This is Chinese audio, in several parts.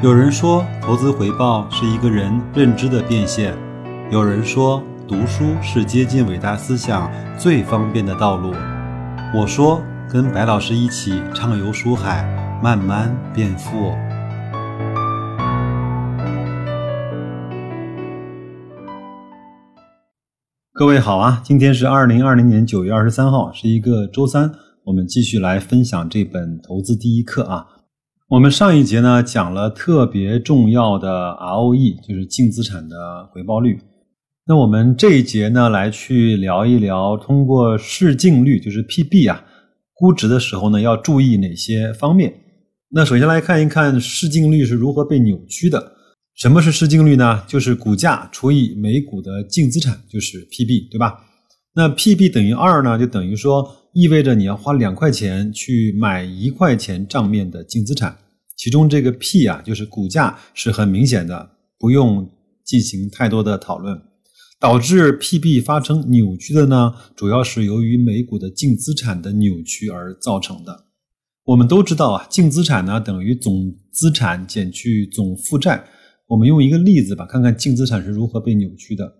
有人说，投资回报是一个人认知的变现；有人说，读书是接近伟大思想最方便的道路。我说，跟白老师一起畅游书海，慢慢变富。各位好啊，今天是二零二零年九月二十三号，是一个周三，我们继续来分享这本《投资第一课》啊。我们上一节呢讲了特别重要的 ROE，就是净资产的回报率。那我们这一节呢来去聊一聊，通过市净率，就是 PB 啊，估值的时候呢要注意哪些方面？那首先来看一看市净率是如何被扭曲的。什么是市净率呢？就是股价除以每股的净资产，就是 PB，对吧？那 PB 等于二呢，就等于说。意味着你要花两块钱去买一块钱账面的净资产，其中这个 P 啊，就是股价是很明显的，不用进行太多的讨论。导致 PB 发生扭曲的呢，主要是由于美股的净资产的扭曲而造成的。我们都知道啊，净资产呢等于总资产减去总负债。我们用一个例子吧，看看净资产是如何被扭曲的。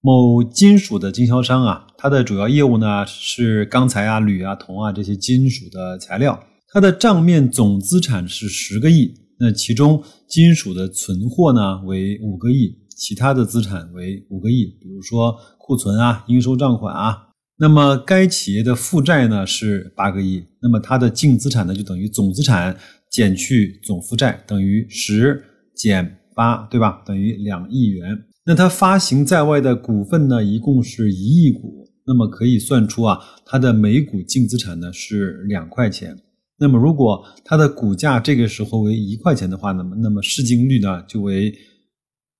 某金属的经销商啊，它的主要业务呢是钢材啊、铝啊、铜啊这些金属的材料。它的账面总资产是十个亿，那其中金属的存货呢为五个亿，其他的资产为五个亿，比如说库存啊、应收账款啊。那么该企业的负债呢是八个亿，那么它的净资产呢就等于总资产减去总负债，等于十减八，对吧？等于两亿元。那它发行在外的股份呢，一共是一亿股，那么可以算出啊，它的每股净资产呢是两块钱。那么如果它的股价这个时候为一块钱的话，那么那么市净率呢就为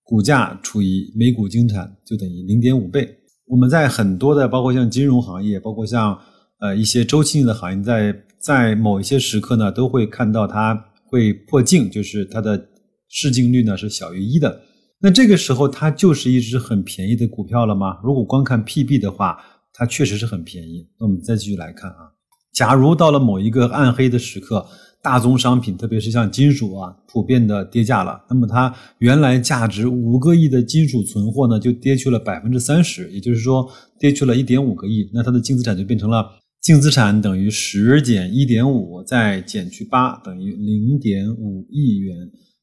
股价除以每股净产就等于零点五倍。我们在很多的包括像金融行业，包括像呃一些周期性的行业，在在某一些时刻呢，都会看到它会破净，就是它的市净率呢是小于一的。那这个时候，它就是一只很便宜的股票了吗？如果光看 PB 的话，它确实是很便宜。那我们再继续来看啊，假如到了某一个暗黑的时刻，大宗商品，特别是像金属啊，普遍的跌价了，那么它原来价值五个亿的金属存货呢，就跌去了百分之三十，也就是说跌去了一点五个亿，那它的净资产就变成了净资产等于十减一点五，再减去八，等于零点五亿元。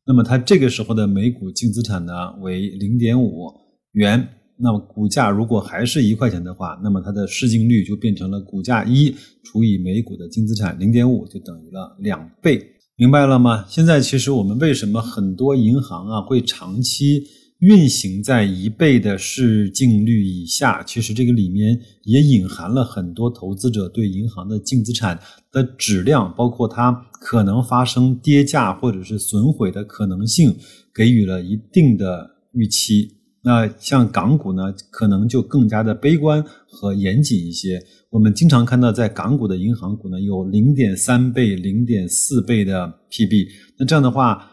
那么它这个时候的每股净资产呢为零点五元，那么股价如果还是一块钱的话，那么它的市净率就变成了股价一除以每股的净资产零点五，就等于了两倍，明白了吗？现在其实我们为什么很多银行啊会长期？运行在一倍的市净率以下，其实这个里面也隐含了很多投资者对银行的净资产的质量，包括它可能发生跌价或者是损毁的可能性，给予了一定的预期。那像港股呢，可能就更加的悲观和严谨一些。我们经常看到，在港股的银行股呢，有零点三倍、零点四倍的 PB。那这样的话。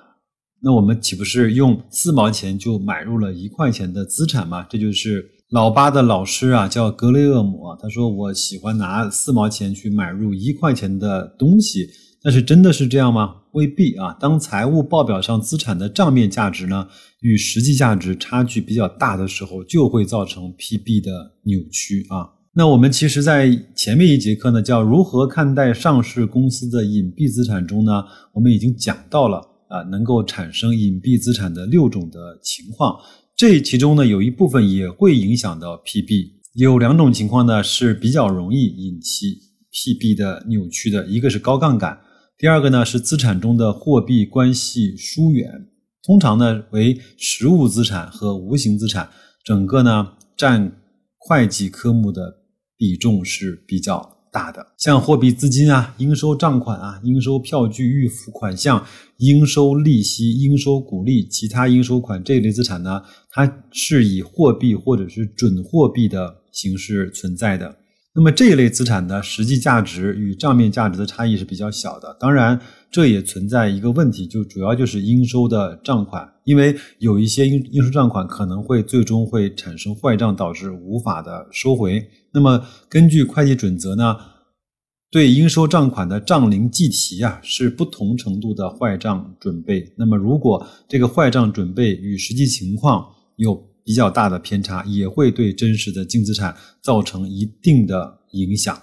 那我们岂不是用四毛钱就买入了一块钱的资产吗？这就是老八的老师啊，叫格雷厄姆啊。他说：“我喜欢拿四毛钱去买入一块钱的东西。”但是真的是这样吗？未必啊。当财务报表上资产的账面价值呢与实际价值差距比较大的时候，就会造成 PB 的扭曲啊。那我们其实，在前面一节课呢，叫如何看待上市公司的隐蔽资产中呢，我们已经讲到了。啊，能够产生隐蔽资产的六种的情况，这其中呢有一部分也会影响到 PB。有两种情况呢是比较容易引起 PB 的扭曲的，一个是高杠杆，第二个呢是资产中的货币关系疏远。通常呢为实物资产和无形资产，整个呢占会计科目的比重是比较。大的像货币资金啊、应收账款啊、应收票据预付款项、应收利息、应收股利、其他应收款这类资产呢，它是以货币或者是准货币的形式存在的。那么这一类资产的实际价值与账面价值的差异是比较小的。当然，这也存在一个问题，就主要就是应收的账款，因为有一些应应收账款可能会最终会产生坏账，导致无法的收回。那么根据会计准则呢，对应收账款的账龄计提啊，是不同程度的坏账准备。那么，如果这个坏账准备与实际情况有比较大的偏差，也会对真实的净资产造成一定的影响。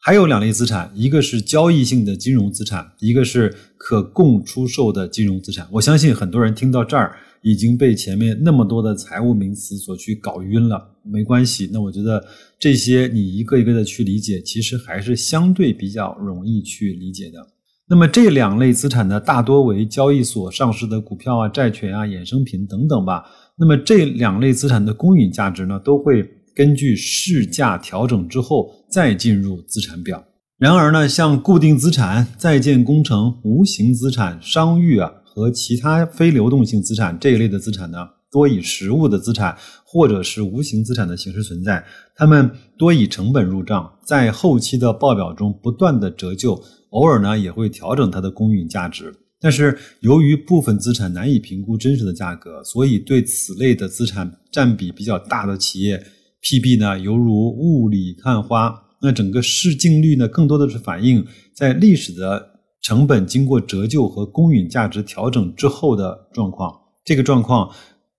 还有两类资产，一个是交易性的金融资产，一个是可供出售的金融资产。我相信很多人听到这儿已经被前面那么多的财务名词所去搞晕了。没关系，那我觉得这些你一个一个的去理解，其实还是相对比较容易去理解的。那么这两类资产呢，大多为交易所上市的股票啊、债权啊、衍生品等等吧。那么这两类资产的公允价值呢，都会。根据市价调整之后再进入资产表。然而呢，像固定资产、在建工程、无形资产、商誉啊和其他非流动性资产这一类的资产呢，多以实物的资产或者是无形资产的形式存在。它们多以成本入账，在后期的报表中不断的折旧，偶尔呢也会调整它的公允价值。但是由于部分资产难以评估真实的价格，所以对此类的资产占比比较大的企业。P/B 呢，犹如雾里看花。那整个市净率呢，更多的是反映在历史的成本经过折旧和公允价值调整之后的状况。这个状况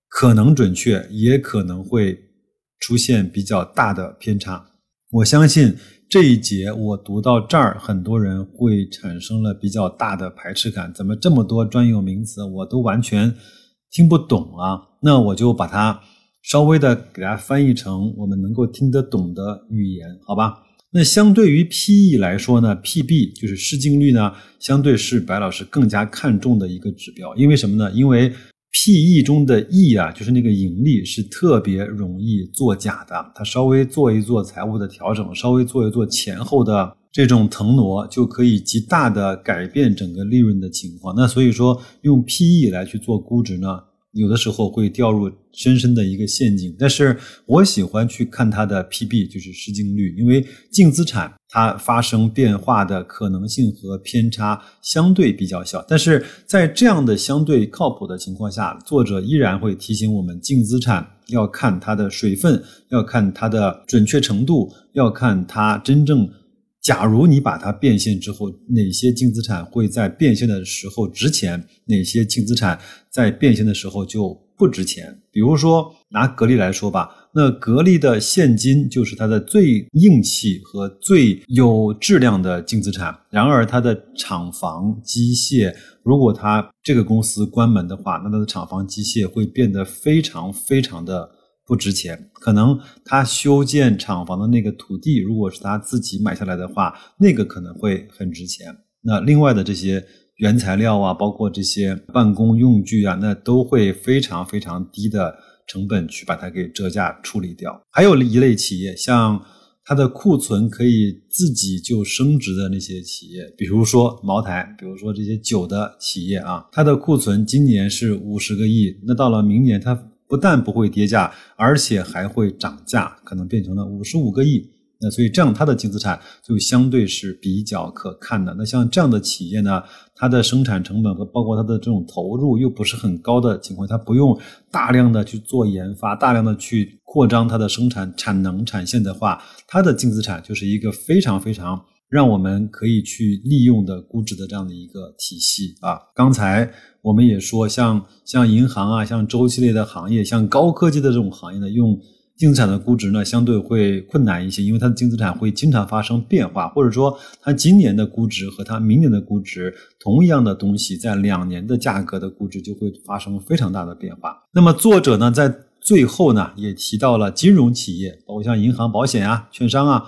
可能准确，也可能会出现比较大的偏差。我相信这一节我读到这儿，很多人会产生了比较大的排斥感。怎么这么多专有名词我都完全听不懂啊？那我就把它。稍微的给大家翻译成我们能够听得懂的语言，好吧？那相对于 P/E 来说呢，P/B 就是市净率呢，相对是白老师更加看重的一个指标。因为什么呢？因为 P/E 中的 E 啊，就是那个盈利是特别容易做假的。它稍微做一做财务的调整，稍微做一做前后的这种腾挪，就可以极大的改变整个利润的情况。那所以说，用 P/E 来去做估值呢？有的时候会掉入深深的一个陷阱，但是我喜欢去看它的 P/B，就是市净率，因为净资产它发生变化的可能性和偏差相对比较小。但是在这样的相对靠谱的情况下，作者依然会提醒我们，净资产要看它的水分，要看它的准确程度，要看它真正。假如你把它变现之后，哪些净资产会在变现的时候值钱？哪些净资产在变现的时候就不值钱？比如说拿格力来说吧，那格力的现金就是它的最硬气和最有质量的净资产。然而，它的厂房机械，如果它这个公司关门的话，那它的厂房机械会变得非常非常的。不值钱，可能他修建厂房的那个土地，如果是他自己买下来的话，那个可能会很值钱。那另外的这些原材料啊，包括这些办公用具啊，那都会非常非常低的成本去把它给折价处理掉。还有一类企业，像它的库存可以自己就升值的那些企业，比如说茅台，比如说这些酒的企业啊，它的库存今年是五十个亿，那到了明年它。不但不会跌价，而且还会涨价，可能变成了五十五个亿。那所以这样它的净资产就相对是比较可看的。那像这样的企业呢，它的生产成本和包括它的这种投入又不是很高的情况，它不用大量的去做研发，大量的去扩张它的生产产能产线的话，它的净资产就是一个非常非常。让我们可以去利用的估值的这样的一个体系啊，刚才我们也说，像像银行啊，像周期类的行业，像高科技的这种行业呢，用净资产的估值呢，相对会困难一些，因为它的净资产会经常发生变化，或者说它今年的估值和它明年的估值，同一样的东西在两年的价格的估值就会发生非常大的变化。那么作者呢，在最后呢，也提到了金融企业，包括像银行、保险啊、券商啊。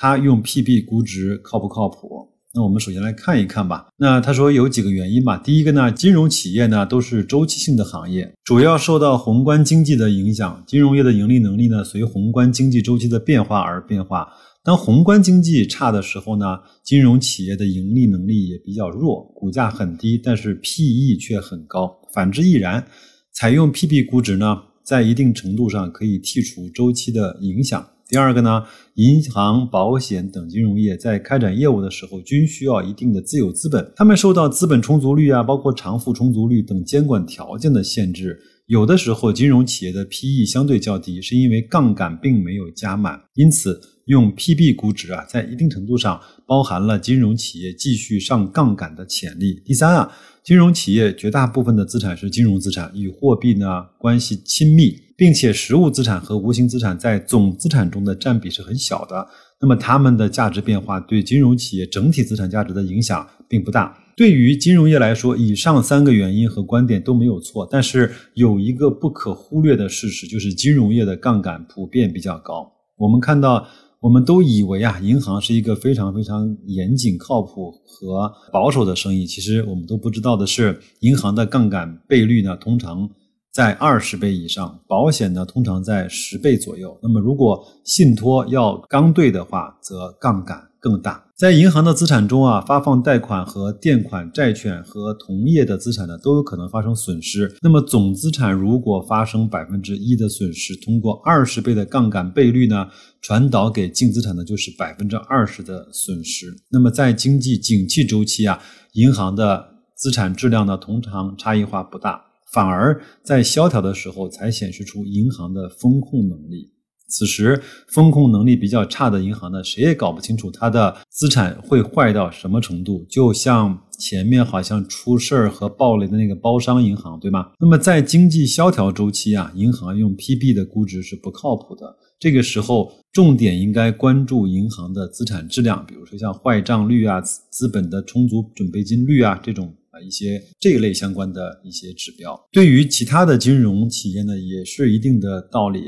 他用 P/B 估值靠不靠谱？那我们首先来看一看吧。那他说有几个原因吧。第一个呢，金融企业呢都是周期性的行业，主要受到宏观经济的影响。金融业的盈利能力呢，随宏观经济周期的变化而变化。当宏观经济差的时候呢，金融企业的盈利能力也比较弱，股价很低，但是 P/E 却很高。反之亦然。采用 P/B 估值呢，在一定程度上可以剔除周期的影响。第二个呢，银行、保险等金融业在开展业务的时候，均需要一定的自有资本，他们受到资本充足率啊，包括偿付充足率等监管条件的限制。有的时候，金融企业的 PE 相对较低，是因为杠杆并没有加满，因此用 PB 估值啊，在一定程度上包含了金融企业继续上杠杆的潜力。第三啊，金融企业绝大部分的资产是金融资产，与货币呢关系亲密，并且实物资产和无形资产在总资产中的占比是很小的。那么它们的价值变化对金融企业整体资产价值的影响并不大。对于金融业来说，以上三个原因和观点都没有错，但是有一个不可忽略的事实，就是金融业的杠杆普遍比较高。我们看到，我们都以为啊，银行是一个非常非常严谨、靠谱和保守的生意。其实我们都不知道的是，银行的杠杆倍率呢，通常在二十倍以上，保险呢通常在十倍左右。那么，如果信托要刚兑的话，则杠杆更大。在银行的资产中啊，发放贷款和垫款债券和同业的资产呢，都有可能发生损失。那么总资产如果发生百分之一的损失，通过二十倍的杠杆倍率呢，传导给净资产的就是百分之二十的损失。那么在经济景气周期啊，银行的资产质量呢，通常差异化不大，反而在萧条的时候才显示出银行的风控能力。此时，风控能力比较差的银行呢，谁也搞不清楚它的资产会坏到什么程度。就像前面好像出事儿和暴雷的那个包商银行，对吗？那么在经济萧条周期啊，银行用 PB 的估值是不靠谱的。这个时候，重点应该关注银行的资产质量，比如说像坏账率啊、资本的充足准备金率啊这种啊一些这一类相关的一些指标。对于其他的金融企业呢，也是一定的道理。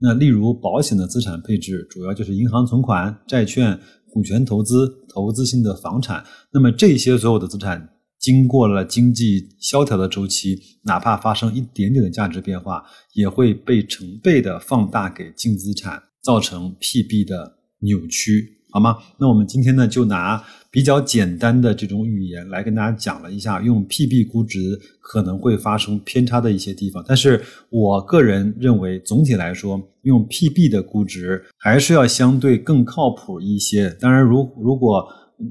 那例如保险的资产配置，主要就是银行存款、债券、股权投资、投资性的房产。那么这些所有的资产，经过了经济萧条的周期，哪怕发生一点点的价值变化，也会被成倍的放大给净资产，造成 PB 的扭曲。好吗？那我们今天呢，就拿比较简单的这种语言来跟大家讲了一下，用 PB 估值可能会发生偏差的一些地方。但是我个人认为，总体来说，用 PB 的估值还是要相对更靠谱一些。当然，如如果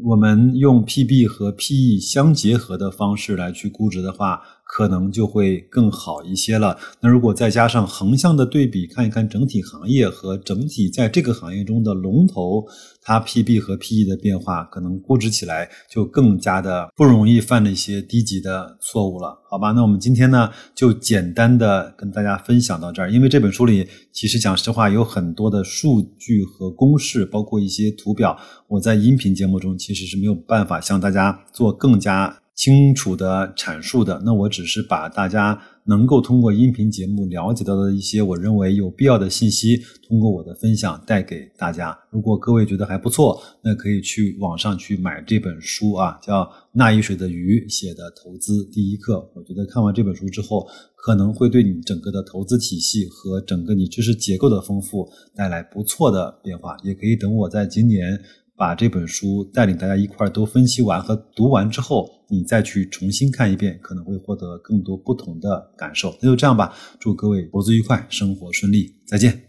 我们用 PB 和 PE 相结合的方式来去估值的话，可能就会更好一些了。那如果再加上横向的对比，看一看整体行业和整体在这个行业中的龙头，它 PB 和 PE 的变化，可能估值起来就更加的不容易犯那些低级的错误了，好吧？那我们今天呢，就简单的跟大家分享到这儿。因为这本书里其实讲实话有很多的数据和公式，包括一些图表，我在音频节目中其实是没有办法向大家做更加。清楚的阐述的，那我只是把大家能够通过音频节目了解到的一些我认为有必要的信息，通过我的分享带给大家。如果各位觉得还不错，那可以去网上去买这本书啊，叫《那一水的鱼》写的投资第一课。我觉得看完这本书之后，可能会对你整个的投资体系和整个你知识结构的丰富带来不错的变化。也可以等我在今年。把这本书带领大家一块儿都分析完和读完之后，你再去重新看一遍，可能会获得更多不同的感受。那就这样吧，祝各位投资愉快，生活顺利，再见。